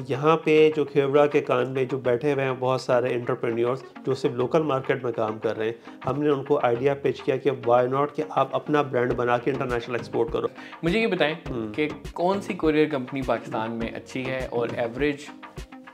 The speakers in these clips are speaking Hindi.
यहाँ पे जो खेवड़ा के कान में जो बैठे हुए हैं बहुत सारे इंटरप्रेन्योर्स जो सिर्फ़ लोकल मार्केट में काम कर रहे हैं हमने उनको आइडिया पेश किया कि वाई नॉट कि आप अपना ब्रांड बना के इंटरनेशनल एक्सपोर्ट करो मुझे ये बताएँ हम्म। कि कौन सी कुरियर कंपनी पाकिस्तान में अच्छी है और एवरेज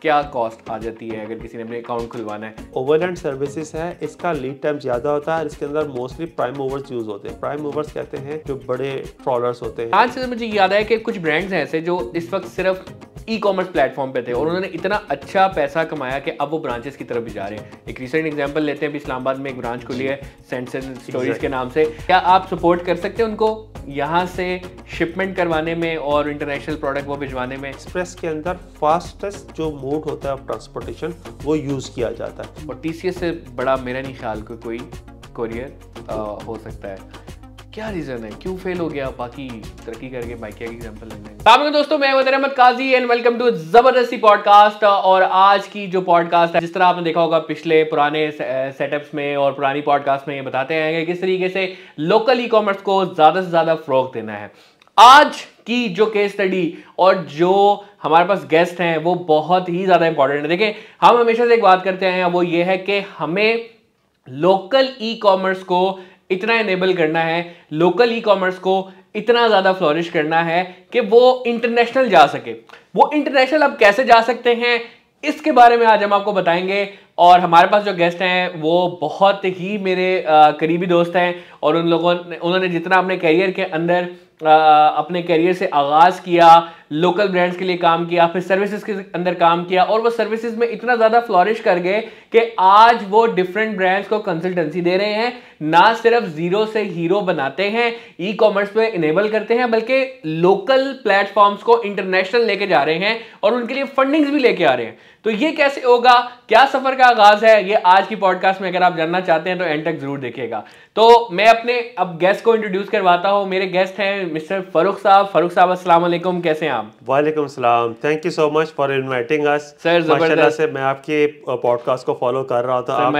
क्या कॉस्ट आ जाती है अगर किसी ने अपने अकाउंट खुलवाना है? ओवरलैंड सर्विसेज़ है इसका लीड टाइम ज़्यादा होता है इसके अंदर मोस्टली प्राइम मूवर्स यूज़ होते हैं। प्राइम मूवर्स कहते हैं जो बड़े ट्रॉलर्स होते हैं। आज से मुझे याद है कि कुछ ब्रांड्स हैं ऐसे जो इस वक्त सिर्फ़ ई कॉमर्स प्लेटफॉर्म पे थे और उन्होंने इतना अच्छा पैसा कमाया कि अब वो ब्रांचेस की तरफ़ भी जा रहे हैं। एक रिसेंट एग्जांपल लेते हैं इस्लामाबाद में एक ब्रांच खुली है सेंसन स्टोरीज के नाम से। क्या आप सपोर्ट कर सकते हैं उनको यहाँ से शिपमेंट करवाने में और इंटरनेशनल प्रोडक्ट वो भिजवाने में? एक्सप्रेस के अंदर फास्टेस्ट जो मोड होता है ऑफ़ ट्रांसपोर्टेशन वो यूज़ किया जाता है। और टी से बड़ा मेरा नहीं ख्याल को कोई कोरियर हो सकता है। क्या रीजन है? क्यों फेल हो गया? बाकी तरक्की करके बाइकिया की एग्जांपल लेने सामने दोस्तों, मैं Vadar Ahmed Kazi and welcome to Zabardasti podcast और आज की जो पॉडकास्ट है, जिस तरह आपने देखा होगा पिछले पुराने सेटअप्स में और पुरानी पॉडकास्ट में ये बताते हैं कि किस तरीके से लोकल ई कॉमर्स को ज़्यादा से ज़्यादा फ़रोग देना है। आज की जो केस स्टडी और जो हमारे पास गेस्ट हैं, वो बहुत ही ज़्यादा इंपॉर्टेंट है। देखें हम हमेशा से एक बात करते हैं, वो ये है कि हमें लोकल ई कॉमर्स को इतना इनेबल करना है लोकल ई कॉमर्स को इतना ज़्यादा फ्लोरिश करना है कि वो इंटरनेशनल जा सके। वो इंटरनेशनल अब कैसे जा सकते हैं, इसके बारे में आज हम आपको बताएँगे। और हमारे पास जो गेस्ट हैं, वो बहुत ही मेरे करीबी दोस्त हैं और उन लोगों ने, उन्होंने जितना अपने करियर के अंदर अपने करियर से आगाज़ किया लोकल ब्रांड्स के लिए काम किया, फिर सर्विसेज़ के अंदर काम किया और वो सर्विसेज़ में इतना ज़्यादा फ्लॉरिश कर गए कि आज वो डिफरेंट ब्रांड्स को कंसल्टेंसी दे रहे हैं। ना सिर्फ़ ज़ीरो से हीरो बनाते हैं ई कॉमर्स पे इनेबल करते हैं, बल्कि लोकल प्लेटफॉर्म्स को इंटरनेशनल लेके जा रहे हैं और उनके लिए फंडिंग्स भी लेके आ रहे हैं। तो ये कैसे होगा? क्या सफ़र का आगाज़ है? ये आज की पॉडकास्ट में अगर आप जानना चाहते हैं तो एंड तक ज़रूर देखिएगा। तो मैं अपने अब गेस्ट को इंट्रोड्यूस करवाता हूँ। मेरे गेस्ट हैं मिस्टर फरूख साहब। फरूख साहब अस्सलाम वालेकुम। कैसे हैं आप? वालेकुम सलाम। Thank you so much for inviting us sir माशाल्लाह से मैं आपके पॉडकास्ट को फॉलो कर रहा था आप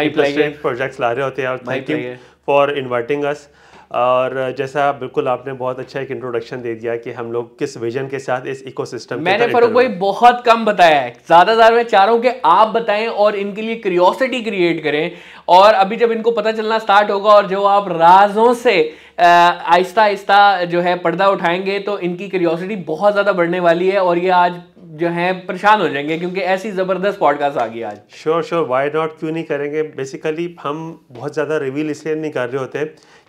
प्रोजेक्ट्स ला रहे होते हैं thank you for inviting us और जैसा बिल्कुल आपने बहुत अच्छा एक इंट्रोडक्शन दे दिया कि हम लोग किस विजन के साथ इस इकोसिस्टम मैंने फरूक भाई बहुत कम बताया है। ज़्यादा ज़्यादा मैं चाह रहा हूँ कि आप बताएँ और इनके लिए क्रियोसिटी क्रिएट करें। और अभी जब इनको पता चलना स्टार्ट होगा और जो आप राजों से आहिस्ता आहिस्ता जो है पर्दा उठाएँगे तो इनकी क्रियोसिटी बहुत ज़्यादा बढ़ने वाली है और ये आज जो है परेशान हो जाएँगे क्योंकि ऐसी ज़बरदस्त पॉडकास्ट आ गई आज। श्योर श्योर वाई नॉट क्यों नहीं करेंगे? बेसिकली हम बहुत ज़्यादा रिवील इसलिए नहीं कर रहे होते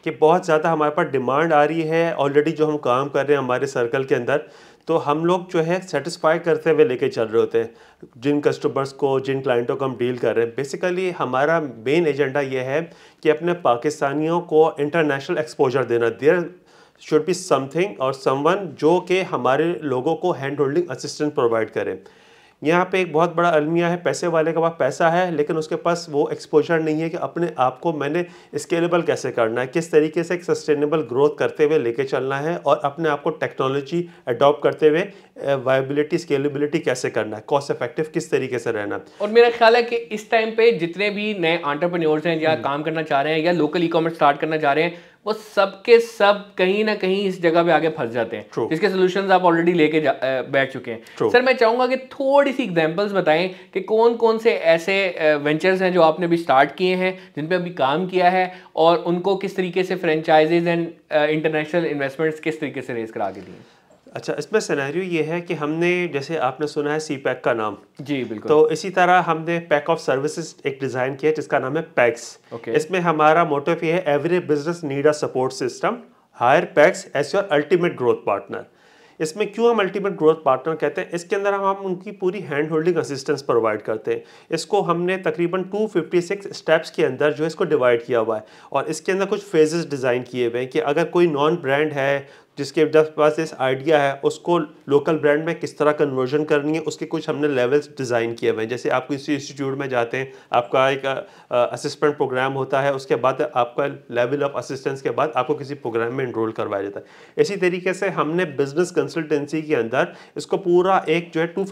कि बहुत ज़्यादा हमारे पास डिमांड आ रही है ऑलरेडी जो हम काम कर रहे हैं हमारे सर्कल के अंदर तो हम लोग जो है सेटिस्फाई करते हुए लेके चल रहे होते हैं। जिन कस्टमर्स को, जिन क्लाइंटों को हम डील कर रहे हैं। बेसिकली हमारा मेन एजेंडा ये है कि अपने पाकिस्तानियों को इंटरनेशनल एक्सपोजर देना। देर शुड बी समथिंग और समवन जो कि हमारे लोगों को हैंड होल्डिंग असिस्टेंट प्रोवाइड करें। यहाँ पे एक बहुत बड़ा अलमिया है पैसे वाले के पास पैसा है लेकिन उसके पास वो एक्सपोजर नहीं है कि अपने आप को मैंने स्केलेबल कैसे करना है किस तरीके से एक सस्टेनेबल ग्रोथ करते हुए लेके चलना है और अपने आप को टेक्नोलॉजी अडॉप्ट करते हुए वायबिलिटी स्केलेबिलिटी कैसे करना है कॉस्ट इफ़ेक्टिव किस तरीके से रहना और मेरा ख्याल है कि इस टाइम पे जितने भी नए आंट्रप्रन्योर्स हैं या हम्म। काम करना चाह रहे हैं या लोकल ई कॉमर्स स्टार्ट करना चाह रहे हैं वो सबके सब कहीं ना कहीं इस जगह पे आगे फंस जाते हैं True. जिसके सोल्यूशन आप ऑलरेडी लेके बैठ चुके हैं True. सर मैं चाहूँगा कि थोड़ी सी एग्जाम्पल्स बताएँ कि कौन कौन से ऐसे वेंचर्स हैं जो आपने अभी स्टार्ट किए हैं जिन पे अभी काम किया है और उनको किस तरीके से फ्रेंचाइजेज एंड इंटरनेशनल इन्वेस्टमेंट्स किस तरीके से रेस करा के दिए अच्छा इसमें सिनेरियो ये है कि हमने जैसे आपने सुना है सी पैक का नाम। जी बिल्कुल। तो इसी तरह हमने पैक ऑफ़ सर्विसेज़ एक डिज़ाइन किया जिसका नाम है पैक्स okay. इसमें हमारा मोटिव ये है every business need a support system hire packs as your ultimate growth partner इसमें क्यों हम अल्टीमेट ग्रोथ पार्टनर कहते हैं? इसके अंदर हम उनकी पूरी हैंड होल्डिंग असिस्टेंस प्रोवाइड करते हैं। इसको हमने तकरीबन 256 स्टेप्स के अंदर जो इसको डिवाइड किया हुआ है। और इसके अंदर कुछ फेजेस डिज़ाइन किए हुए हैं कि अगर कोई नॉन ब्रांड है जिसके पास इस आइडिया है, उसको लोकल ब्रांड में किस तरह कन्वर्जन करनी है, उसके कुछ हमने लेवल्स डिज़ाइन किए हुए हैं। जैसे आप किसी इंस्टीट्यूट में जाते हैं, आपका एक असिस्टेंट प्रोग्राम होता है, उसके बाद आपका लेवल ऑफ़ असिस्टेंस के बाद आपको किसी प्रोग्राम में इनरोल करवाया जाता है। इसी तरीके से हमने बिज़नेस कंसल्टेंसी के अंदर इसको पूरा एक जो है टू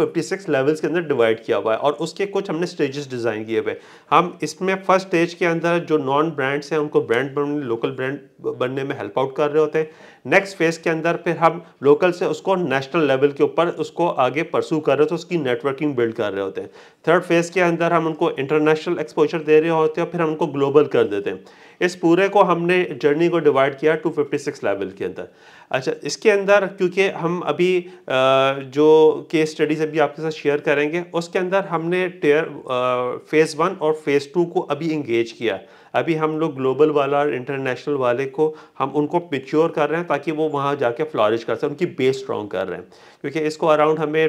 लेवल्स के अंदर डिवाइड किया हुआ है और उसके कुछ हमने स्टेजेस डिज़ाइन किए हुए हम इसमें फ़र्स्ट स्टेज के अंदर जो नॉन ब्रांड्स हैं, उनको ब्रांड बनने लोकल ब्रांड बनने में हेल्प आउट कर रहे होते हैं। नेक्स्ट फ़ेज़ के अंदर फिर हम लोकल से उसको नेशनल लेवल के ऊपर उसको आगे परसू कर रहे होते हैं, उसकी नेटवर्किंग बिल्ड कर रहे होते हैं। थर्ड फ़ेज़ के अंदर हम उनको इंटरनेशनल एक्सपोजर दे रहे होते हैं फिर हम उनको ग्लोबल कर देते हैं। इस पूरे को हमने जर्नी को डिवाइड किया 256 लेवल के अंदर। अच्छा इसके अंदर क्योंकि हम अभी जो केस स्टडीज़ अभी आपके साथ शेयर करेंगे, उसके अंदर हमने टेयर फ़ेज़ वन और फ़ेज़ टू को अभी इंगेज किया। अभी हम लोग ग्लोबल वाला इंटरनेशनल वाले को हम उनको पिच्योर कर रहे हैं ताकि वो वहाँ जाके फ्लॉरिश कर सकें, उनकी बेस स्ट्रॉन्ग कर रहे हैं। क्योंकि इसको अराउंड हमें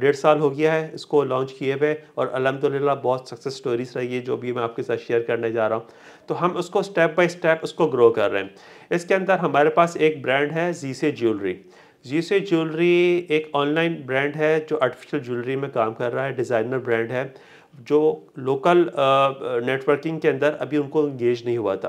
डेढ़ साल हो गया है इसको लॉन्च किए हुए और अलहमदिल्ला बहुत सक्सेस स्टोरीज रही है जो भी मैं आपके साथ शेयर करने जा रहा हूँ। तो हम उसको स्टेप बाई स्टेप उसको ग्रो कर रहे हैं। इसके अंदर हमारे पास एक ब्रांड है जी से ज्वेलरी जी से ज्वेलरी एक ऑनलाइन ब्रांड है जो आर्टिफिशियल ज्वेलरी में काम कर रहा है डिज़ाइनर ब्रांड है। जो लोकल नेटवर्किंग के अंदर अभी उनको इंगेज नहीं हुआ था।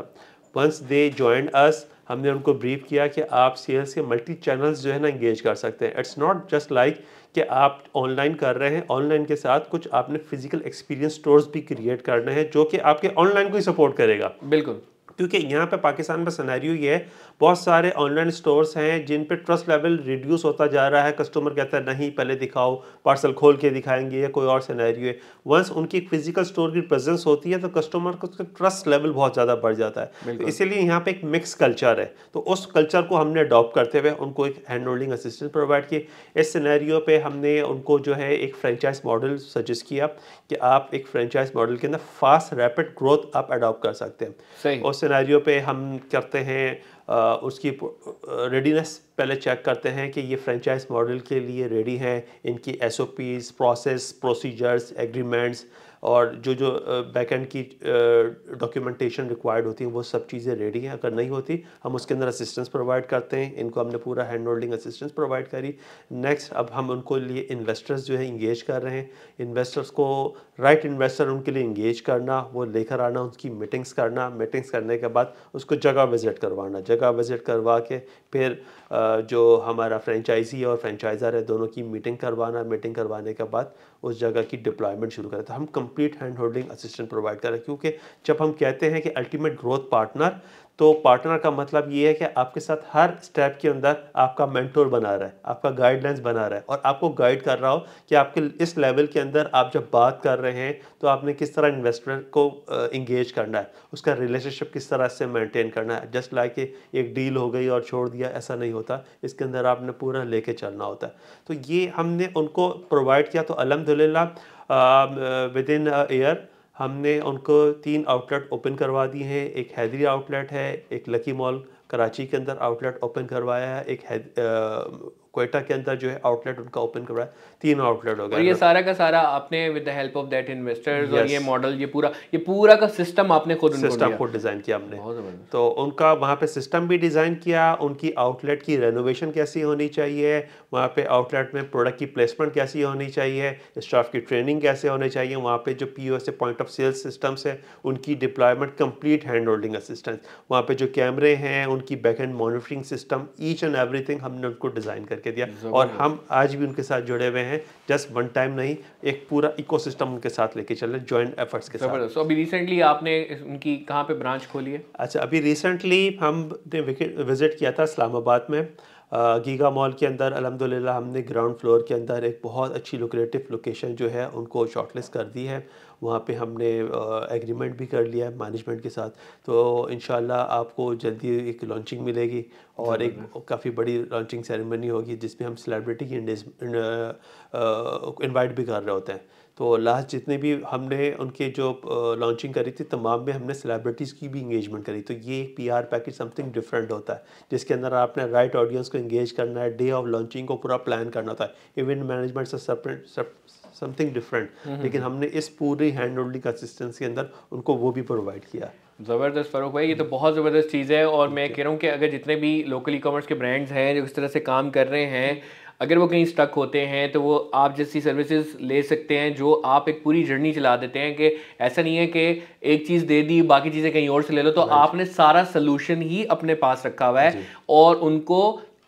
वंस दे ज्वाइन अस हमने उनको ब्रीफ किया कि आप सेल्स के मल्टी चैनल्स जो है ना इंगेज कर सकते हैं। इट्स नॉट जस्ट लाइक कि आप ऑनलाइन कर रहे हैं ऑनलाइन के साथ कुछ आपने फ़िज़िकल एक्सपीरियंस स्टोर्स भी क्रिएट करने हैं जो कि आपके ऑनलाइन को ही सपोर्ट करेगा। बिल्कुल। क्योंकि यहाँ पे पाकिस्तान में सनैरियो ये है बहुत सारे ऑनलाइन स्टोर्स हैं जिन पे ट्रस्ट लेवल रिड्यूस होता जा रहा है। कस्टमर कहता है नहीं पहले दिखाओ पार्सल खोल के दिखाएँगे या कोई और सनैरियो है। वंस उनकी फ़िज़िकल स्टोर की प्रेजेंस होती है तो कस्टमर का ट्रस्ट लेवल बहुत ज़्यादा बढ़ जाता है। तो इसीलिए यहाँ पे एक मिक्स कल्चर है। तो उस कल्चर को हमने अडॉप्ट करते हुए उनको एक हैंड होल्डिंग असिस्टेंट प्रोवाइड किए। इस सनैरियो पे हमने उनको जो है एक फ्रेंचाइज मॉडल सजेस्ट किया कि आप एक फ्रेंचाइज मॉडल के अंदर फास्ट रैपिड ग्रोथ आप अडॉप्ट कर सकते हैं। उस सिनेरियो पे हम करते हैं उसकी रेडीनेस पहले चेक करते हैं कि ये फ्रेंचाइज मॉडल के लिए रेडी हैं, इनकी एस प्रोसेस प्रोसीजर्स एग्रीमेंट्स और जो जो बैकएंड की डॉक्यूमेंटेशन रिक्वायर्ड होती है, वो सब चीज़ें रेडी हैं। अगर नहीं होती, हम उसके अंदर असिस्टेंस प्रोवाइड करते हैं। इनको हमने पूरा हैंड होल्डिंग असिस्टेंस प्रोवाइड करी। नेक्स्ट अब हम उनको लिए इन्वेस्टर्स जो है इंगेज कर रहे हैं। इन्वेस्टर्स को राइट right इन्वेस्टर उनके लिए इंगेज करना, वो लेकर आना, उनकी मीटिंग्स करना। मीटिंग्स करने के बाद उसको जगह विज़िट करवाना। जगह विज़िट करवा के फिर जो हमारा फ्रेंचाइजी और फ्रेंचाइज़र है, दोनों की मीटिंग करवाना। मीटिंग करवाने के बाद उस जगह की डिप्लॉयमेंट शुरू करें। तो हम complete hand holding assistant provide करें क्योंकि जब हम कहते हैं कि अल्टीमेट ग्रोथ पार्टनर तो पार्टनर का मतलब ये है कि आपके साथ हर स्टेप के अंदर आपका मेंटोर बना रहा है, आपका गाइडलाइंस बना रहा है और आपको गाइड कर रहा हो कि आपके इस लेवल के अंदर आप जब बात कर रहे हैं तो आपने किस तरह इन्वेस्टर को इंगेज करना है, उसका रिलेशनशिप किस तरह से मेंटेन करना है। जस्ट लाइक एक डील हो गई और छोड़ दिया, ऐसा नहीं होता, इसके अंदर आपने पूरा लेके चलना होता है। तो ये हमने उनको प्रोवाइड किया तो अलहमदिल्ला विद इन ईयर हमने उनको तीन आउटलेट ओपन करवा दिए हैं। एक हैदरी आउटलेट है, एक लकी मॉल कराची के अंदर आउटलेट ओपन करवाया है, एक कोयटा के अंदर जो है आउटलेट उनका ओपन करवाया तीन आउटलेट हो गया ये सारा का सारा आपने with the help of that investors और ये मॉडल ये पूरा ये पूरा का सिस्टम आपने खुद सिस्टम खुद डिज़ाइन किया हमने तो उनका वहाँ पे सिस्टम भी डिज़ाइन किया उनकी आउटलेट की रेनोवेशन कैसी होनी चाहिए वहाँ पे आउटलेट में प्रोडक्ट की प्लेसमेंट कैसी होनी चाहिए स्टाफ की ट्रेनिंग कैसे होनी चाहिए वहाँ पे जो P O point of sales systems है उनकी deployment complete hand holding assistance वहाँ पे जो कैमरे हैं उनकी back end monitoring system each and everything हमने उनको डिज़ाइन करके दिया। और हम आज भी उनके साथ जुड़े हुए हैं। जस्ट वन टाइम नहीं एक पूरा इकोसिस्टम उनके साथ लेके चल रहे जॉइंट एफर्ट्स के साथ। so, अभी रिसेंटली आपने उनकी कहाँ पे ब्रांच खोली है? अच्छा अभी रिसेंटली हमने विज़िट किया था इस्लामाबाद में। गीगा मॉल के अंदर अलहमदिल्ला हमने ग्राउंड फ्लोर के अंदर एक बहुत अच्छी लोकेटिव लोकेशन जो है उनको शॉर्टलिस्ट कर दी है। वहाँ पे हमने एग्रीमेंट भी कर लिया है मैनेजमेंट के साथ। तो इन आपको जल्दी एक लॉन्चिंग मिलेगी और एक काफ़ी बड़ी लॉन्चिंग सेरेमनी होगी जिसमें हम सेलिब्रिटी की इन्वाइट भी कर रहे होते हैं। तो लास्ट जितने भी हमने उनके जो लॉन्चिंग करी थी तमाम में हमने सेलिब्रिटीज़ की भी इंगेजमेंट करी। तो ये एक P R package something different होता है जिसके अंदर आपने राइट ऑडियंस को इंगेज करना है डे ऑफ़ लॉन्चिंग को पूरा प्लान करना होता है। इवेंट मैनेजमेंट से सेपरेट समथिंग डिफरेंट लेकिन हमने इस पूरी हैंड होल्डिंग असिस्टेंस के अंदर उनको वो भी प्रोवाइड किया। ज़बरदस्त फ़र्क भाई ये तो बहुत ज़बरदस्त चीज़ है और मैं कह रहा हूँ कि अगर जितने भी लोकल ई कॉमर्स के ब्रांड्स हैं जो इस तरह से काम कर रहे हैं अगर वो कहीं स्टक होते हैं तो वो आप जैसी सर्विसेज़ ले सकते हैं जो आप एक पूरी जर्नी चला देते हैं कि ऐसा नहीं है कि एक चीज़ दे दी बाकी चीज़ें कहीं और से ले लो तो आपने सारा सोल्यूशन ही अपने पास रखा हुआ है और उनको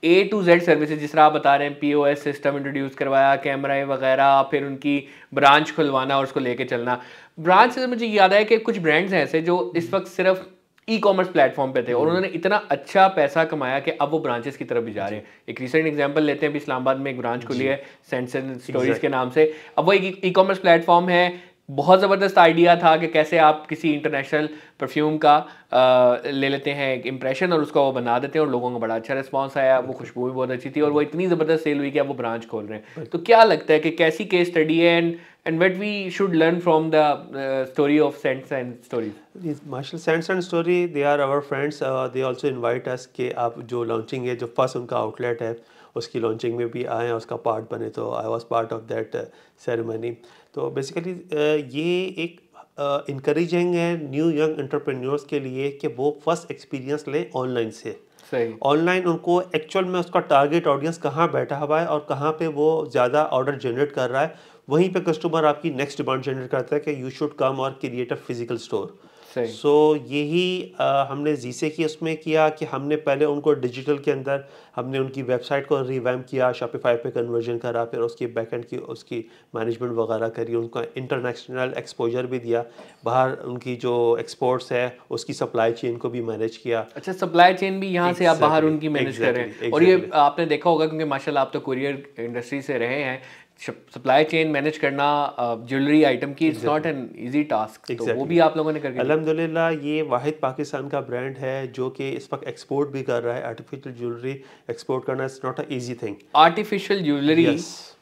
ए टू जेड सर्विसेज़ जिस तरह आप बता रहे हैं P O S system introduce करवाया कैमरा वगैरह फिर उनकी ब्रांच खुलवाना और उसको लेके चलना। ब्रांच से मुझे याद है कि कुछ ब्रांड्स हैं ऐसे जो इस वक्त सिर्फ़ ई कॉमर्स प्लेटफॉर्म पे थे और उन्होंने इतना अच्छा पैसा कमाया कि अब वो ब्रांचेस की तरफ़ भी जा रहे हैं। एक रिसेंट एग्जांपल लेते हैं अभी इस्लामाबाद में एक ब्रांच खुली है सेंस स्टोरीज के नाम से। अब वो एक ई कॉमर्स प्लेटफॉर्म है बहुत ज़बरदस्त आइडिया था कि कैसे आप किसी इंटरनेशनल परफ्यूम का आ, ले लेते हैं एक इम्प्रेशन और उसका वो बना देते हैं और लोगों का बड़ा अच्छा रिस्पांस आया। वो खुशबू भी बहुत अच्छी थी और वो इतनी ज़बरदस्त सेल हुई कि अब वो ब्रांच खोल रहे हैं। तो क्या लगता है कि कैसी केस स्टडी है and and wait we should learn from the story of saints and stories marshal saints and story they are our friends they also invite us कि आप जो लॉन्चिंग है जो फ़र्स्ट उनका आउटलेट है उसकी लॉन्चिंग में भी आए उसका पार्ट बने तो I was part of that ceremony तो बेसिकली uh, ये एक इंकरेजिंग uh, है न्यू यंग एंटरप्रेन्योर्स के लिए कि वो फ़र्स्ट एक्सपीरियंस लें ऑनलाइन से। ऑनलाइन उनको एक्चुअल में उसका टारगेट ऑडियंस कहाँ बैठा हुआ है और कहाँ पे वो ज़्यादा ऑर्डर जनरेट कर रहा है वहीं पे कस्टमर आपकी नेक्स्ट डिमांड जनरेट करता है कि यू शुड कम और create a physical store so यही आ, हमने जीसे की उसमें किया कि हमने पहले उनको डिजिटल के अंदर हमने उनकी वेबसाइट को रिवैम किया शॉपिफाई पे कन्वर्जन करा फिर उसकी बैकएंड की उसकी मैनेजमेंट वगैरह करी उनका इंटरनेशनल एक्सपोजर भी दिया। बाहर उनकी जो एक्सपोर्ट्स है उसकी सप्लाई चेन को भी मैनेज किया। अच्छा सप्लाई चेन भी यहाँ exactly, से आप बाहर उनकी मैनेज exactly, कर रहे हैं। exactly. और ये आपने देखा होगा क्योंकि माशाल्लाह आप तो कुरियर इंडस्ट्री से रहे हैं सप्लाई चेन मैनेज करना ज्वेलरी आइटम की it's not an easy task तो वो भी आप लोगों ने करके अल्हम्दुलिल्लाह ये वाहिद पाकिस्तान का ब्रांड है जो कि इस वक्त एक्सपोर्ट भी कर रहा है। आर्टिफिशियल ज्वेलरी एक्सपोर्ट करना is not a easy thing artificial jewellery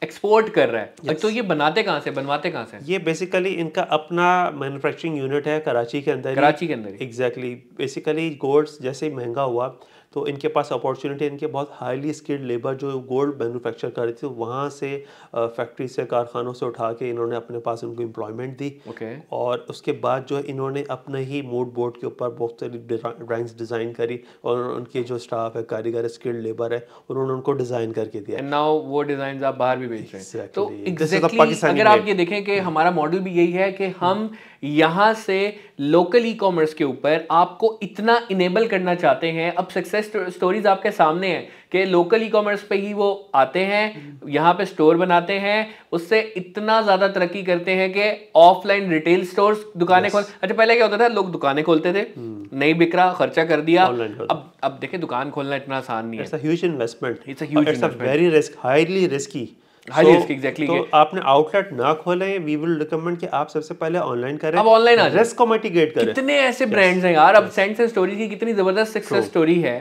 export कर रहा है। yes. तो ये बनाते कहाँ से बनवाते कहाँ से? ये बेसिकली इनका अपना मैन्युफैक्चरिंग यूनिट है कराची के अंदर कराची के अंदर एग्जैक्टली बेसिकली गोल्ड्स जैसे महँगा हुआ तो इनके पास अपॉर्चुनिटी इनके बहुत हाईली स्किल्ड लेबर जो गोल्ड मैन्युफैक्चर कर रही थी वहाँ से फैक्ट्री से कारखानों से उठा के इन्होंने अपने पास उनको एम्प्लॉयमेंट दी। Okay. और उसके बाद जो है इन्होंने अपने ही मूड बोर्ड के ऊपर बहुत सारी ड्राइंग्स डिज़ाइन करी और उनके जो स्टाफ है कारीगर स्किल्ड लेबर है उन्होंने उनको डिज़ाइन करके दिया। नाउ वो डिज़ाइन आप बाहर भी बेच रहे हैं। तो exactly, अगर आप ये देखें कि हमारा मॉडल भी यही है कि हम यहाँ से लोकल ई कॉमर्स के ऊपर आपको इतना इनेबल करना चाहते हैं अब सक्सेस स्टोरीज आपके सामने हैं कि लोकल ई कॉमर्स पे ही वो आते हैं यहाँ पे स्टोर बनाते हैं उससे इतना ज़्यादा तरक्की करते हैं कि ऑफलाइन रिटेल स्टोर्स दुकानें खोल अच्छा पहले क्या होता था लोग दुकानें खोलते थे हम्म। नहीं बिक रहा खर्चा कर दिया अब अब देखें दुकान खोलना इतना आसान नहीं है। Investment it's a very risk highly risky highly risk exactly तो आपने आउटलेट ना खोले वी विल रिकमेंड कि आप सबसे पहले ऑनलाइन करें अब ऑनलाइन आ रिस्क को मिटिगेट करें। कितने ऐसे ब्रांड्स हैं यार अब सेंस एंड स्टोरी की कितनी ज़बरदस्त सक्सेस स्टोरी है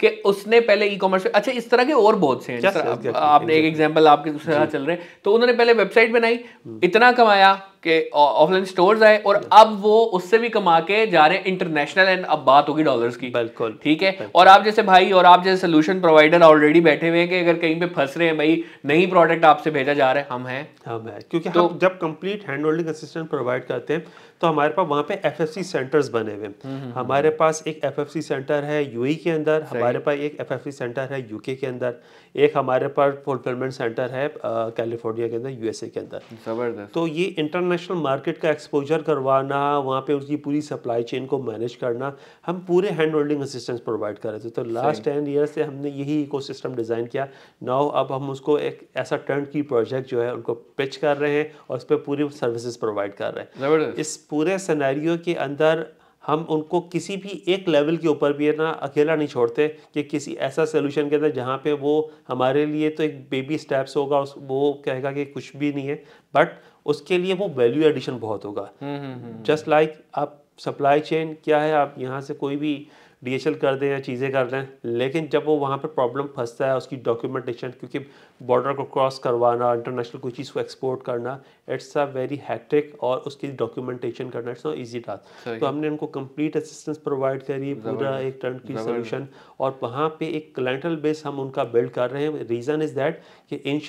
कि उसने पहले ई कॉमर्स अच्छा इस तरह के और बहुत से हैं आपने एक एग्जांपल आपके दूसरे चल रहे तो उन्होंने पहले वेबसाइट बनाई hmm. इतना कमाया के ऑफलाइन स्टोर्स आए और अब वो उससे भी कमा के जा रहे हैं इंटरनेशनल एंड अब बात होगी डॉलर्स की। बिल्कुल। ठीक है? और आप जैसे भाई और आप जैसे सोल्यूशन प्रोवाइडर ऑलरेडी बैठे हुए हैं कि अगर कहीं पे फंस रहे हैं भाई नई प्रोडक्ट आपसे भेजा जा रहा है हम हैं। हम है। क्योंकि तो, हम जब complete hand holding assistant provide करते हैं तो हमारे पास वहाँ पे एफ़ एफ़ सी सेंटर्स बने हुए हम्म, हम्म, हमारे हम्म। पास एक एफ़ एफ़ सी सेंटर है यूई के अंदर हमारे पास एक एफ़ एफ़ सी सेंटर है यूके के अंदर एक हमारे पास फुलफिलमेंट सेंटर है कैलिफ़ोर्निया के अंदर यूएसए के अंदर। ज़बरदस्त। तो ये इंटरनेशनल मार्केट का एक्सपोजर करवाना वहाँ पे उसकी पूरी सप्लाई चेन को मैनेज करना हम पूरे हैंड होल्डिंग असिस्टेंस प्रोवाइड कर रहे थे। तो लास्ट टेन ईयर से हमने यही इको डिज़ाइन किया। नाउ अब हम उसको एक ऐसा टर्न की प्रोजेक्ट जो है उनको पिच कर रहे हैं और उस पर पूरी सर्विसेज़ प्रोवाइड कर रहे हैं। इस पूरे सिनेरियो के अंदर हम उनको किसी भी एक लेवल के ऊपर भी है ना अकेला नहीं छोड़ते कि किसी ऐसा सोल्यूशन के अंदर जहाँ पे वो हमारे लिए तो एक बेबी स्टेप्स होगा उस वो कहेगा कि कुछ भी नहीं है बट उसके लिए वो वैल्यू एडिशन बहुत होगा। Just hmm, like hmm, like आप सप्लाई चेन क्या है आप यहाँ से कोई भी डी कर दें या चीज़ें कर दें लेकिन जब वो वहाँ पर प्रॉब्लम फंसता है उसकी डॉक्यूमेंटेशन क्योंकि बॉर्डर को क्रॉस करवाना इंटरनेशनल कोई चीज़ को एक्सपोर्ट करना इट्स अ वेरी हैक्टिक और उसकी डॉक्यूमेंटेशन करना इट्स नॉट इजी टास्क। तो हमने उनको कंप्लीट असिस्टेंस प्रोवाइड करी पूरा एक टर्न की सोल्यूशन और वहाँ पे एक क्लाइंटल बेस हम उनका बिल्ड कर रहे हैं। रीज़न इज़ दैट कि इन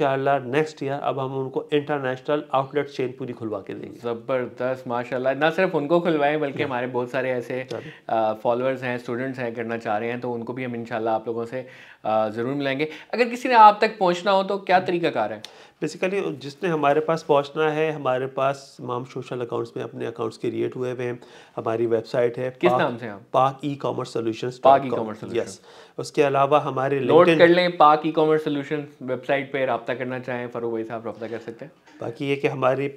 नेक्स्ट ईयर अब हम उनको इंटरनेशनल आउटलेट चेन पूरी खुलवा के देंगे। ज़बरदस्त माशाल्लाह। ना सिर्फ़ उनको खुलवाए बल्कि हमारे बहुत सारे ऐसे फॉलोअर्स हैं स्टूडेंट्स हैं करना चाह रहे हैं तो उनको भी हम इंशाल्लाह आप लोगों से ज़रूर मिलेंगे अगर किसी ने आप तक पहुँचना हो तो क्या तरीकाकार है? बेसिकली जिसने हमारे पास पहुँचना है हमारे पास तमाम सोशल अकाउंट्स में अपने अकाउंट्स क्रिएट हुए हुए हैं। हमारी वेबसाइट है किस नाम से आप? पाक ई कॉमर्स सोल्यूशन पाक ई कॉमर्स यस उसके अलावा हमारे नोट कर लें पाक ई कॉमर्स सोल्यूशन वेबसाइट पे रब्ता करना चाहें फरूक भाई साहब रब्ता कर सकते हैं। बाकी ये कि हमारी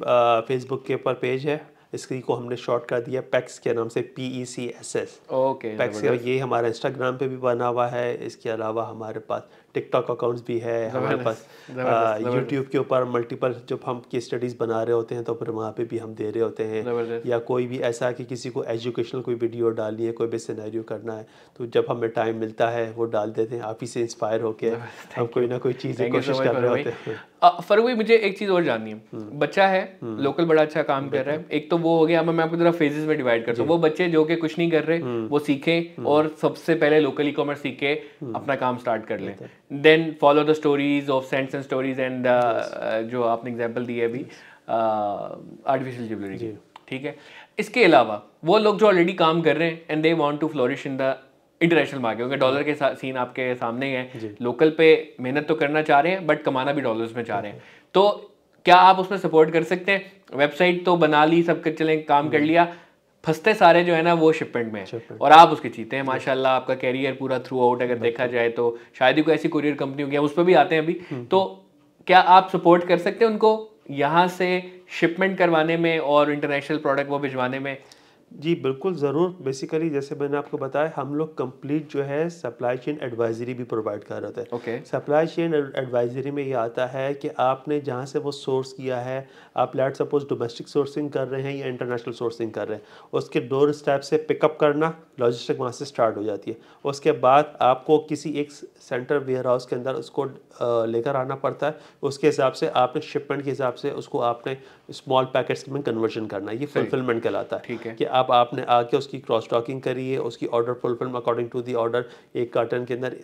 फेसबुक के ऊपर पेज है। इसकी को हमने शॉर्ट कर दिया पैक्स के नाम से P E C S S okay packs ये हमारा इंस्टाग्राम पे भी बना हुआ है इसके अलावा हमारे पास टिकटॉक अकाउंट्स भी है हमारे पास यूट्यूब के ऊपर मल्टीपल जब हम की स्टडीज़ बना रहे होते हैं तो फिर वहाँ पे भी हम दे रहे होते हैं। या कोई भी ऐसा कि किसी को एजुकेशनल कोई वीडियो डालनी है कोई भी सिनेरियो करना है तो जब हमें टाइम मिलता है वो डाल देते हैं आप ही से इंस्पायर होकर हम कोई ना कोई चीज़ कोशिश कर रहे होते हैं। फ़र्क भाई मुझे एक चीज़ और जाननी है। हम्म। बच्चा है लोकल हम्म। बड़ा अच्छा काम कर रहा है। एक तो वो हो गया मैं आपको जरा फेजेस में डिवाइड करता हूँ। वो बच्चे जो कि कुछ नहीं कर रहे हम्म। वो सीखें और सबसे पहले लोकल ई कॉमर्स सीख के अपना काम स्टार्ट कर लें। Then follow the stories of saints and stories and जो आपने एग्ज़ाम्पल दिए अभी आर्टिफिशियल ज्वेलरी ठीक है? इसके अलावा वो लोग जो ऑलरेडी काम कर रहे हैं and they want to flourish in the international market क्योंकि डॉलर के सीन आपके सामने हैं लोकल पे मेहनत तो करना चाह रहे हैं बट कमाना भी डॉलर्स में चाह रहे हैं। तो क्या आप उसमें सपोर्ट कर सकते हैं? वेबसाइट तो बना ली सब कर चले काम कर लिया। फंसते सारे जो है ना वो शिपमेंट में है। और आप उसके चीते हैं माशाल्लाह आपका कैरियर पूरा थ्रू आउट अगर देखा जाए तो। शायद ही कोई ऐसी कुरियर कंपनी हो गया उस पर भी आते हैं अभी। हम्म, तो हम्म। क्या आप सपोर्ट कर सकते हैं उनको यहाँ से शिपमेंट करवाने में और इंटरनेशनल प्रोडक्ट वो भिजवाने में? जी बिल्कुल ज़रूर। बेसिकली जैसे मैंने आपको बताया हम लोग कंप्लीट जो है सप्लाई चेन एडवाइजरी भी प्रोवाइड कर रहे थे। ओके सप्लाई चेन एडवाइजरी में ये आता है कि आपने जहाँ से वो सोर्स किया है आप लेट सपोज़ डोमेस्टिक सोर्सिंग कर रहे हैं या इंटरनेशनल सोर्सिंग कर रहे हैं उसके डोर स्टेप से पिकअप करना लॉजिस्टिक वहाँ से स्टार्ट हो जाती है। उसके बाद आपको किसी एक सेंटर वेयर हाउस के अंदर उसको लेकर आना पड़ता है। उसके हिसाब से आपने शिपमेंट के हिसाब से उसको आपने स्मॉल पैकेट्स में कन्वर्जन करना ये फुलफिलमेंट कहलाता है ठीक है। कि आप आपने आके उसकी क्रॉस टॉकिंग करी है उसकी order fulfil according to the order एक कार्टन के अंदर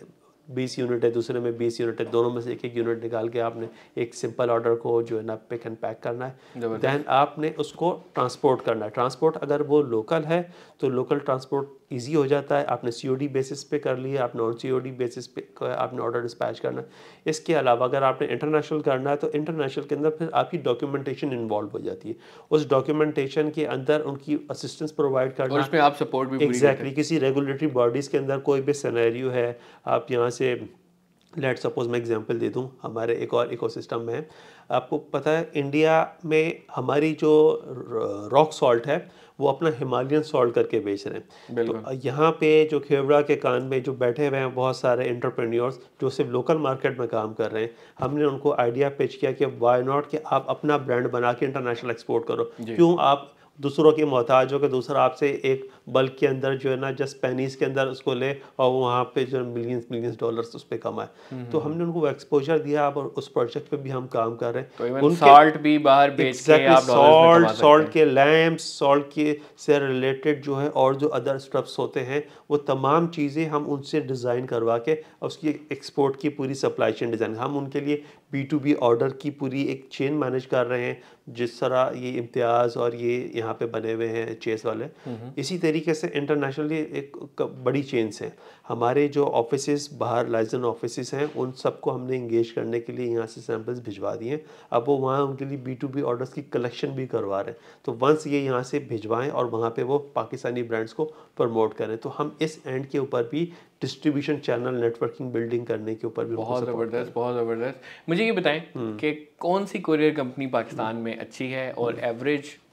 बीस यूनिट है दूसरे में बीस यूनिट है दोनों में से एक एक यूनिट निकाल के आपने एक सिंपल ऑर्डर को जो है ना पिक एंड पैक करना है। दैन आपने उसको ट्रांसपोर्ट करना है। ट्रांसपोर्ट अगर वो लोकल है तो लोकल ट्रांसपोर्ट ईजी हो जाता है। आपने सी बेसिस पे कर लिया आप नॉन सी बेसिस पे आपने ऑर्डर डिस्पैच करना है। इसके अलावा अगर आपने इंटरनेशनल करना है तो इंटरनेशनल के अंदर फिर आपकी डॉक्यूमेंटेशन इन्वॉल्व हो जाती है। उस डॉक्यूमेंटेशन के अंदर उनकी असिस्टेंस प्रोवाइड करना और उसमें आप सपोर्ट भी एग्जैक्टली किसी रेगुलेटरी बॉडीज़ के अंदर कोई भी सनेरियो है आप यहाँ से लेट सपोज़ मैं एग्जांपल दे दूँ हमारे एक और इकोसिस्टम में। आपको पता है इंडिया में हमारी जो रॉक सॉल्ट है वो अपना हिमालयन सॉल्ट करके बेच रहे हैं। तो यहाँ पे जो खेवड़ा के कान में जो बैठे हुए हैं बहुत सारे इंटरप्रेन्योर्स जो सिर्फ़ लोकल मार्केट में काम कर रहे हैं हमने उनको आइडिया पेश किया कि वाई नॉट कि आप अपना ब्रांड बना के इंटरनेशनल एक्सपोर्ट करो। क्यों आप दूसरों की मोहताज हो कि दूसरा आपसे एक बल्क के अंदर जो है ना जस्ट पैनीस के अंदर उसको ले और वहाँ पे जो मिलियंस मिलियंस डॉलर्स उस पर कमाए। हम्म, तो। हमने उनको एक्सपोजर दिया अब उस प्रोजेक्ट पे भी हम काम कर रहे हैं। तो सॉल्ट भी बाहर सॉल्ट सॉल्ट के लैम्प सॉल्ट के से रिलेटेड जो है और जो अदर स्टफ्स होते हैं वो तमाम चीज़ें हम उनसे डिज़ाइन करवा के उसकी एक्सपोर्ट की पूरी सप्लाई चेन डिज़ाइन हम उनके लिए बी टू बी ऑर्डर की पूरी एक चेन मैनेज कर रहे हैं जिस तरह ये इम्तियाज़ और ये यहाँ पे बने हुए हैं चेस वाले। इसी तरीके से इंटरनेशनली एक बड़ी चेन्स हैं। हमारे जो ऑफ़िस बाहर लाइजन ऑफ़िस हैं उन सबको हमने इंगेज करने के लिए यहाँ से सैम्पल्स भिजवा दिए हैं। अब वो वहाँ उनके लिए बी टू बी ऑर्डर्स की कलेक्शन भी करवा रहे हैं। तो वंस ये यहाँ से भिजवाएँ और वहाँ पर वो पाकिस्तानी ब्रांड्स को प्रमोट करें तो हम इस एंड के ऊपर भी डिस्ट्रीब्यूशन चैनल नेटवर्किंग बिल्डिंग करने के ऊपर भी बहुत ज़बरदस्त बहुत ज़बरदस्त। मुझे ये बताएँ हम्म। कि कौन सी कुरियर कंपनी पाकिस्तान में अच्छी है और एवरेज हम्म।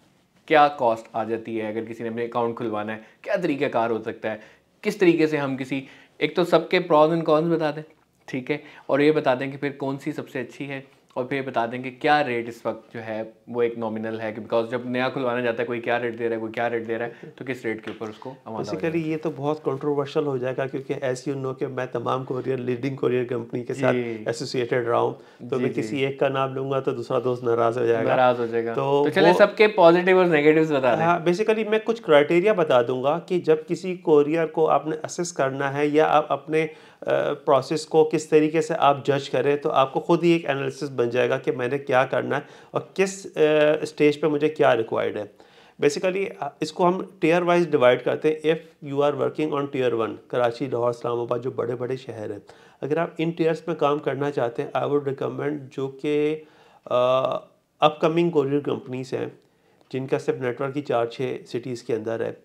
क्या कॉस्ट आ जाती है? अगर किसी ने अपने अकाउंट खुलवाना है क्या तरीका कार हो सकता है? किस तरीके से हम किसी एक तो सबके प्रॉज एंड कॉन्स बता दें ठीक है? और ये बता दें कि फिर कौन सी सबसे अच्छी है? और फिर बता देंगे क्या रेट इस वक्त जो है वो एक नॉमिनल है बिकॉज़ जब नया खुलवाना जाता है कोई क्या रेट दे रहा है कोई क्या रेट दे रहा है तो किस रेट के ऊपर उसको बेसिकली ये तो बहुत कंट्रोवर्शियल हो जाएगा क्योंकि एस यू नो कि मैं तमाम कोरियर लीडिंग कोरियर कंपनी के साथ एसोसिएटेड रहा हूँ तो मैं किसी एक का नाम लूँगा तो दूसरा दोस्त नाराज़ हो जाएगा। नाराज़ हो जाएगा। तो, तो चले सबके पॉजिटिव और नेगेटिव बता दें। हाँ बेसिकली मैं कुछ क्राइटेरिया बता दूँगा कि जब किसी कोरियर को आपने असेस करना है या आप अपने प्रोसेस को किस तरीके से आप जज करें तो आपको खुद ही एक एनालिसिस बन जाएगा कि मैंने क्या करना है और किस स्टेज पे मुझे क्या रिक्वायर्ड है। बेसिकली इसको हम टीयर वाइज डिवाइड करते हैं। If you are working on tier one Karachi, Lahore, Islamabad, जो बड़े बड़े शहर हैं, अगर आप इन टीयर्स में काम करना चाहते हैं आई वुड रिकमेंड जो कि अपकमिंग कोरियर कंपनीज़ हैं, जिनका सिर्फ़ नेटवर्क ही चार छः सिटीज़ के अंदर है।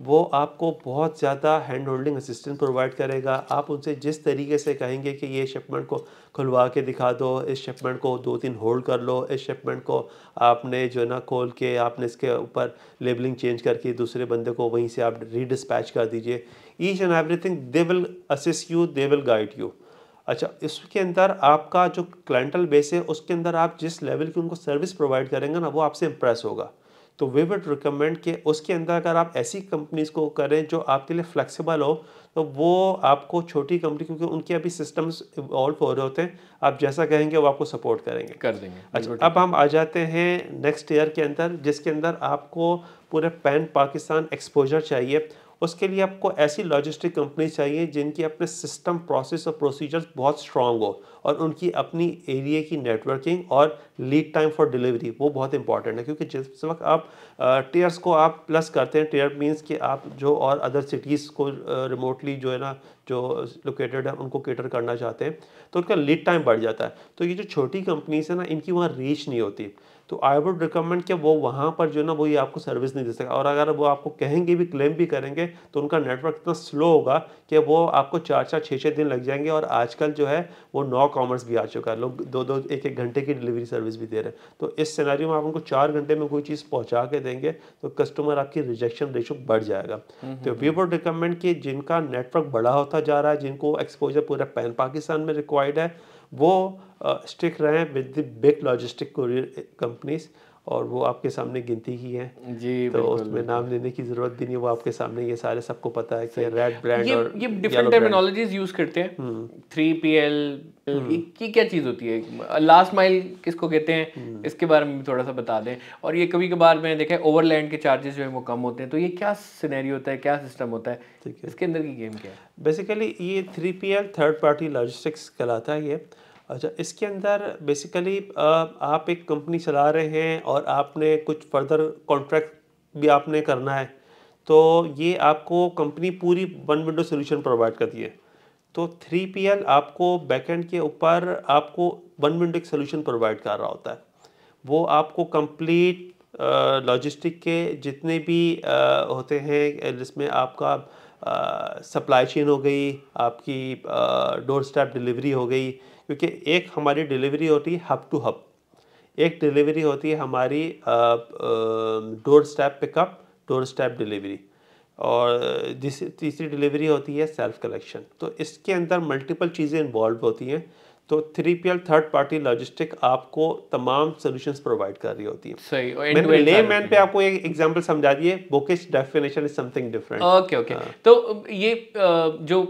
वो आपको बहुत ज़्यादा हैंड होल्डिंग असिस्टेंट प्रोवाइड करेगा। आप उनसे जिस तरीके से कहेंगे कि ये शिपमेंट को खुलवा के दिखा दो, इस शिपमेंट को दो तीन होल्ड कर लो, इस शिपमेंट को आपने जो है ना खोल के आपने इसके ऊपर लेबलिंग चेंज करके दूसरे बंदे को वहीं से आप रीडिस्पैच कर दीजिए। Each and everything they will assist you they will guide you अच्छा इसके अंदर आपका जो क्लाइंटल बेस है, उसके अंदर आप जिस लेवल की उनको सर्विस प्रोवाइड करेंगे ना, वो आपसे इम्प्रेस होगा। तो वी वुड रिकमेंड कि उसके अंदर अगर आप ऐसी कंपनीज़ को करें जो आपके लिए फ्लेक्सिबल हो तो वो आपको छोटी कंपनी क्योंकि उनके अभी सिस्टम्स इवॉल्व हो रहे होते हैं आप जैसा कहेंगे वो आपको सपोर्ट करेंगे। कर देंगे। अच्छा अब हम आ जाते हैं नेक्स्ट ईयर के अंदर जिसके अंदर आपको पूरे पैन पाकिस्तान एक्सपोजर चाहिए। उसके लिए आपको ऐसी लॉजिस्टिक कंपनी चाहिए जिनकी अपने सिस्टम प्रोसेस और प्रोसीजर्स बहुत स्ट्रांग हो और उनकी अपनी एरिया की नेटवर्किंग और लीड टाइम फॉर डिलीवरी वो बहुत इंपॉर्टेंट है। क्योंकि जिस वक्त आप टीयर्स को आप प्लस करते हैं टेयर मीन्स कि आप जो और अदर सिटीज़ को रिमोटली जो है ना, जो लोकेटेड है, उनको केटर करना चाहते हैं तो उनका लीड टाइम बढ़ जाता है। तो ये जो छोटी कंपनीज़ है ना, इनकी वहाँ रीच नहीं होती। तो आई वुड रिकमेंड कि वो वहाँ पर जो ना वो ये आपको सर्विस नहीं दे सकेगा और अगर वो आपको कहेंगे भी क्लेम भी करेंगे तो उनका नेटवर्क इतना स्लो होगा कि वो आपको चार चार छः छः दिन लग जाएँगे और आजकल जो है वो नौ कॉमर्स भी आ चुका है। लोग दो दो एक एक घंटे की डिलीवरी सर्विस भी दे रहे हैं। तो इस सिनारियो में आप उनको चार घंटे में कोई चीज़ पहुँचा के देंगे तो कस्टमर आपकी रिजेक्शन रेशो बढ़ जाएगा। तो वी वुड रिकमेंड कि जिनका नेटवर्क बड़ा होता जा रहा है जिनको एक्सपोजर पूरा पैन पाकिस्तान में रिक्वायर्ड है वो स्टिक रहे with the big logistic courier companies. और वो आपके सामने गिनती की है। जी तो उसमें नाम लेने की ज़रूरत भी नहीं वो आपके सामने ये सारे सबको पता है कि रेड ब्रांड ये और ये डिफरेंट टर्मिनोलॉजीज यूज़ करते हैं। थ्री पी एल ये क्या चीज़ होती है? लास्ट माइल किसको कहते हैं? इसके बारे में भी थोड़ा सा बता दें। और ये कभी कभार मैंने देखा है ओवरलैंड के चार्जेस जो है वो कम होते हैं। तो ये क्या सिनेरियो होता है? क्या सिस्टम होता है? इसके अंदर की गेम क्या है? बेसिकली ये three P L third party logistics कहलाता है ये। अच्छा इसके अंदर बेसिकली आप एक कंपनी चला रहे हैं और आपने कुछ फर्दर कॉन्ट्रैक्ट भी आपने करना है तो ये आपको कंपनी पूरी वन विंडो सोल्यूशन प्रोवाइड करती है। तो थ्री पी एल आपको बैकएंड के ऊपर आपको वन विंडो सोल्यूशन प्रोवाइड कर रहा होता है। वो आपको कंप्लीट लॉजिस्टिक के जितने भी आ, होते हैं जिसमें आपका सप्लाई चेन हो गई आपकी डोर स्टेप डिलीवरी हो गई क्योंकि एक हमारी डिलीवरी होती है हब टू हब। एक डिलीवरी होती है हमारी door step pickup door step delivery और जिस तीसरी डिलीवरी होती है सेल्फ कलेक्शन तो इसके अंदर मल्टीपल चीज़ें इन्वॉल्व होती हैं। तो three P L third party logistic आपको तमाम सोल्यूशंस प्रोवाइड कर रही होती है। सही मैंने ले मैन पे आपको एक एग्जांपल समझा दिए bookish definition is something different okay okay तो ये जो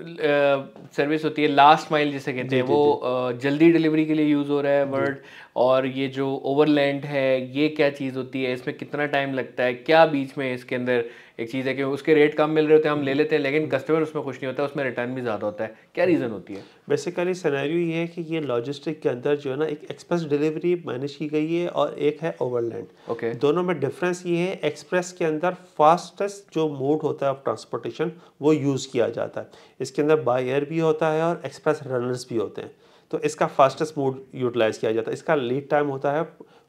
सर्विस होती है लास्ट माइल जिसे कहते हैं वो जल्दी डिलीवरी के लिए यूज़ हो रहा है वर्ड और ये जो ओवरलैंड है ये क्या चीज़ होती है इसमें कितना टाइम लगता है क्या बीच में इसके अंदर एक चीज़ है कि उसके रेट कम मिल रहे होते हैं हम ले लेते हैं लेकिन कस्टमर उसमें खुश नहीं होता उसमें रिटर्न भी ज़्यादा होता है। क्या रीज़न होती है? बेसिकली सैनैरियो ये है कि ये लॉजिस्टिक के अंदर जो है ना एक एक्सप्रेस डिलीवरी मैनेज की गई है और एक है ओवरलैंड ओके okay. दोनों में डिफरेंस ये है एक्सप्रेस के अंदर फास्टेस्ट जो मोड होता है ऑफ़ ट्रांसपोर्टेशन वो यूज़ किया जाता है। इसके अंदर बाई एयर भी होता है और एक्सप्रेस रनर्स भी होते हैं। तो इसका फास्टेस्ट मोड यूटिलाइज किया जाता है। इसका लीड टाइम होता है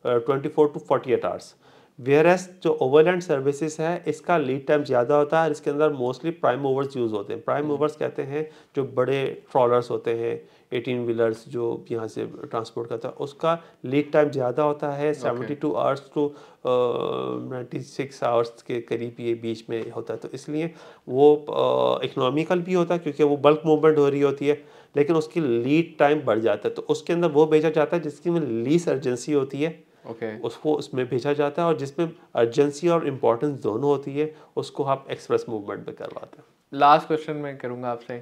twenty four to forty eight hours whereas जो ओवरलैंड सर्विसेज़ है इसका लीड टाइम ज़्यादा होता है और इसके अंदर मोस्टली प्राइम ओवर्स यूज़ होते हैं। Prime overs hmm. कहते हैं जो बड़े ट्रॉलर्स होते हैं एटीन व्हीलर्स जो यहाँ से ट्रांसपोर्ट करता है उसका लीड टाइम ज़्यादा होता है। Seventy two hours to ninety six hours के करीब ये बीच में होता है। तो इसलिए वो इकनॉमिकल uh, भी होता है क्योंकि वो बल्क मूवमेंट हो रही होती है लेकिन उसकी लीड टाइम बढ़ जाता है। तो उसके अंदर वो भेजा जाता है जिसकी में लीस अर्जेंसी होती है। Okay. उसको उसमें भेजा जाता है और जिसमें अर्जेंसी और इम्पोर्टेंस दोनों होती है उसको आप एक्सप्रेस मूवमेंट में करवाते हैं लास्ट क्वेश्चन मैं करूँगा आपसे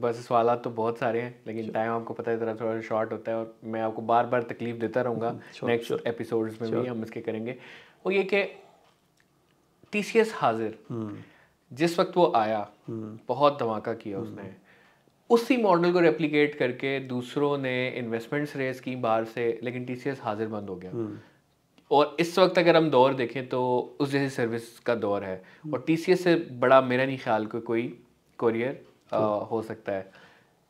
बस सवाल तो बहुत सारे हैं लेकिन टाइम आपको पता है ज़रा थोड़ा शॉर्ट होता है और मैं आपको बार बार तकलीफ़ देता रहूँगा नेक्स्ट एपिसोड्स में भी हम इसके करेंगे वो ये कि टी हाजिर हम्म। जिस वक्त वो आया हम्म। बहुत धमाका किया उसने हम्म। उसी मॉडल को रेप्लिकेट करके दूसरों ने इन्वेस्टमेंट्स रेज की बाहर से लेकिन टीसीएस हाजिर बंद हो गया। हम्म। और इस वक्त अगर हम दौर देखें तो उस जैसी सर्विस का दौर है। और टीसीएस से बड़ा मेरा नहीं ख्याल को कोई कोरियर हो सकता है।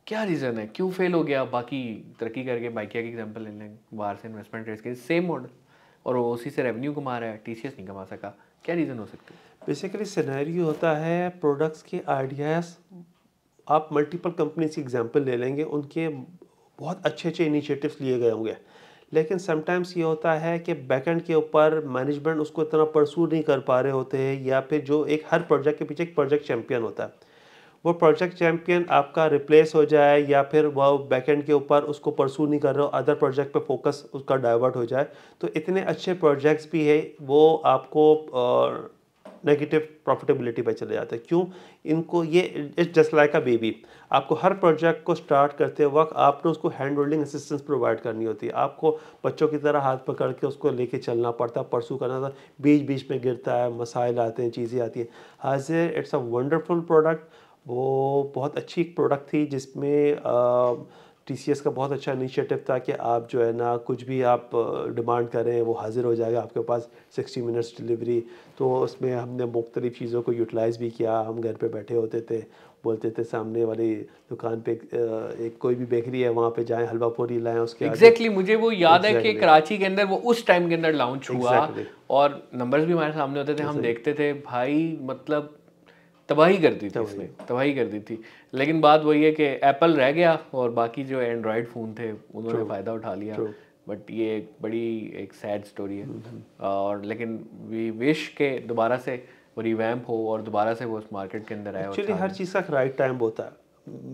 क्या रीज़न है? क्यों फेल हो गया? बाकी तरक्की करके बाइकिया की एग्ज़ाम्पल ले लें बाहर से इन्वेस्टमेंट रेस के। सेम मॉडल और वो उसी से रेवेन्यू कमा रहा है। TCS नहीं कमा सका। क्या रीज़न हो सकता है? बेसिकली सिनेरियो होता है प्रोडक्ट्स के आइडियाज़ आप मल्टीपल कंपनीज़ की एग्जांपल ले लेंगे, उनके बहुत अच्छे अच्छे इनिशिएटिव्स लिए गए होंगे। लेकिन समटाइम्स ये होता है कि बैकेंड के ऊपर मैनेजमेंट उसको इतना परसू नहीं कर पा रहे होते हैं, या फिर जो एक हर प्रोजेक्ट के पीछे एक प्रोजेक्ट चैम्पियन होता है। वो प्रोजेक्ट चैम्पियन आपका रिप्लेस हो जाए, या फिर वह बैकेंड के ऊपर उसको परसू नहीं कर रहे हो अदर प्रोजेक्ट पे फोकस उसका डाइवर्ट हो जाए तो इतने अच्छे प्रोजेक्ट्स भी है, वो आपको नेगेटिव प्रॉफिटेबिलिटी पर चले जाते हैं। क्यों? इनको ये it's just like a baby आपको हर प्रोजेक्ट को स्टार्ट करते वक्त आपने उसको हैंड होल्डिंग असिस्टेंस प्रोवाइड करनी होती है। आपको बच्चों की तरह हाथ पकड़ के उसको लेके चलना पड़ता है, परसू करना था बीच बीच में गिरता है, मसाइल आते हैं, चीज़ें आती हैं। हाजिर इट्स अ वंडरफुल प्रोडक्ट वो बहुत अच्छी प्रोडक्ट थी जिसमें टी एस का बहुत अच्छा इनिशिएटिव था कि आप जो है ना कुछ भी आप डिमांड करें वो हाजिर हो जाएगा आपके पास सिक्सटी मिनट्स डिलीवरी तो उसमें हमने मुख्तलिफ़ चीज़ों को यूटिलाइज़ भी किया हम घर पे बैठे होते थे बोलते थे सामने वाली दुकान पे एक कोई भी बेकरी है वहाँ पे जाएँ हलवा पूरी लाएँ उसके एग्जैक्टली exactly, मुझे वो याद exactly. है कि कराची के अंदर वो उस टाइम के अंदर लॉन्च हुआ exactly. और नंबर्स भी हमारे सामने होते थे हम देखते थे भाई मतलब तबाही कर दी थी इसने तबाही कर दी थी। लेकिन बात वही है कि एप्पल रह गया और बाकी जो एंड्रॉयड फ़ोन थे उन्होंने फ़ायदा उठा लिया। बट ये एक बड़ी एक सैड स्टोरी है। mm-hmm. और लेकिन वी विश के दोबारा से वो रिवैम्प हो और दोबारा से वो उस मार्केट के अंदर आए एक्चुअली हर चीज़ का राइट टाइम होता है।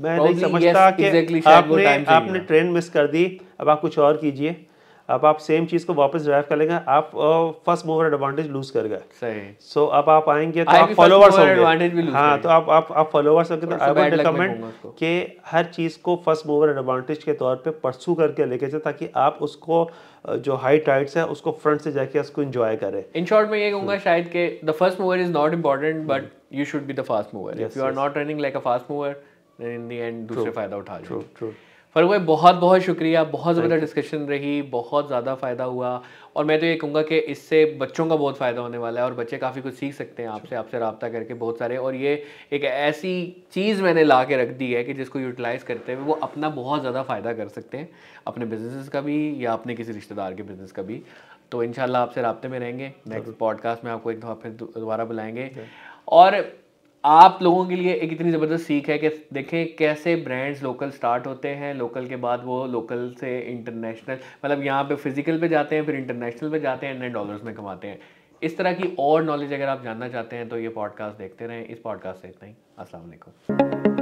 मैं नहीं समझता yes, कि exactly आपने आपने ट्रेन मिस कर दी। अब आप कुछ और कीजिए। अब आप सेम चीज़ को वापस ड्राइव कर लेंगे आप फ़र्स्ट मूवर एडवांटेज लूज कर गए। सही। सो so, अब आप आएँगे तो आप फॉलोवर्स होंगे। हाँ तो आप आप आप फॉलोवर्स होंगे तो आई वुड रिकमेंड कि हर चीज़ को फ़र्स्ट मूवर एडवांटेज के तौर पे परसू करके लेके जाए ताकि आप उसको जो हाई टाइट्स है उसको फ्रंट से जाके उसको एंजॉय करें। इन शॉर्ट में ये कहूँगा शायद कि the first mover is not important but you should be the fast mover if you are not running like a fast mover in the end दूसरे फ़ायदा उठा ट्रू ट्रू फ़र्क भाई बहुत बहुत शुक्रिया। बहुत ज़्यादा डिस्कशन रही बहुत ज़्यादा फ़ायदा हुआ। और मैं तो ये कहूँगा कि इससे बच्चों का बहुत फ़ायदा होने वाला है और बच्चे काफ़ी कुछ सीख सकते हैं आपसे आपसे रबता करके बहुत सारे। और ये एक ऐसी चीज़ मैंने ला के रख दी है कि जिसको यूटिलाइज़ करते हुए वो अपना बहुत ज़्यादा फ़ायदा कर सकते हैं। अपने बिज़नेस का भी या अपने किसी रिश्तेदार के बिज़नेस का भी। तो इन आपसे रबते में रहेंगे। नेक्स्ट पॉडकास्ट में आपको एक दफ़ा फिर दोबारा बुलाएँगे। और आप लोगों के लिए एक इतनी ज़बरदस्त सीख है कि देखें कैसे ब्रांड्स लोकल स्टार्ट होते हैं लोकल के बाद वो लोकल से इंटरनेशनल मतलब यहाँ पे फ़िज़िकल पे जाते हैं, फिर इंटरनेशनल पे जाते हैं, नए डॉलर्स में कमाते हैं। इस तरह की और नॉलेज अगर आप जानना चाहते हैं तो ये पॉडकास्ट देखते रहें। इस पॉडकास्ट से इतना ही। असल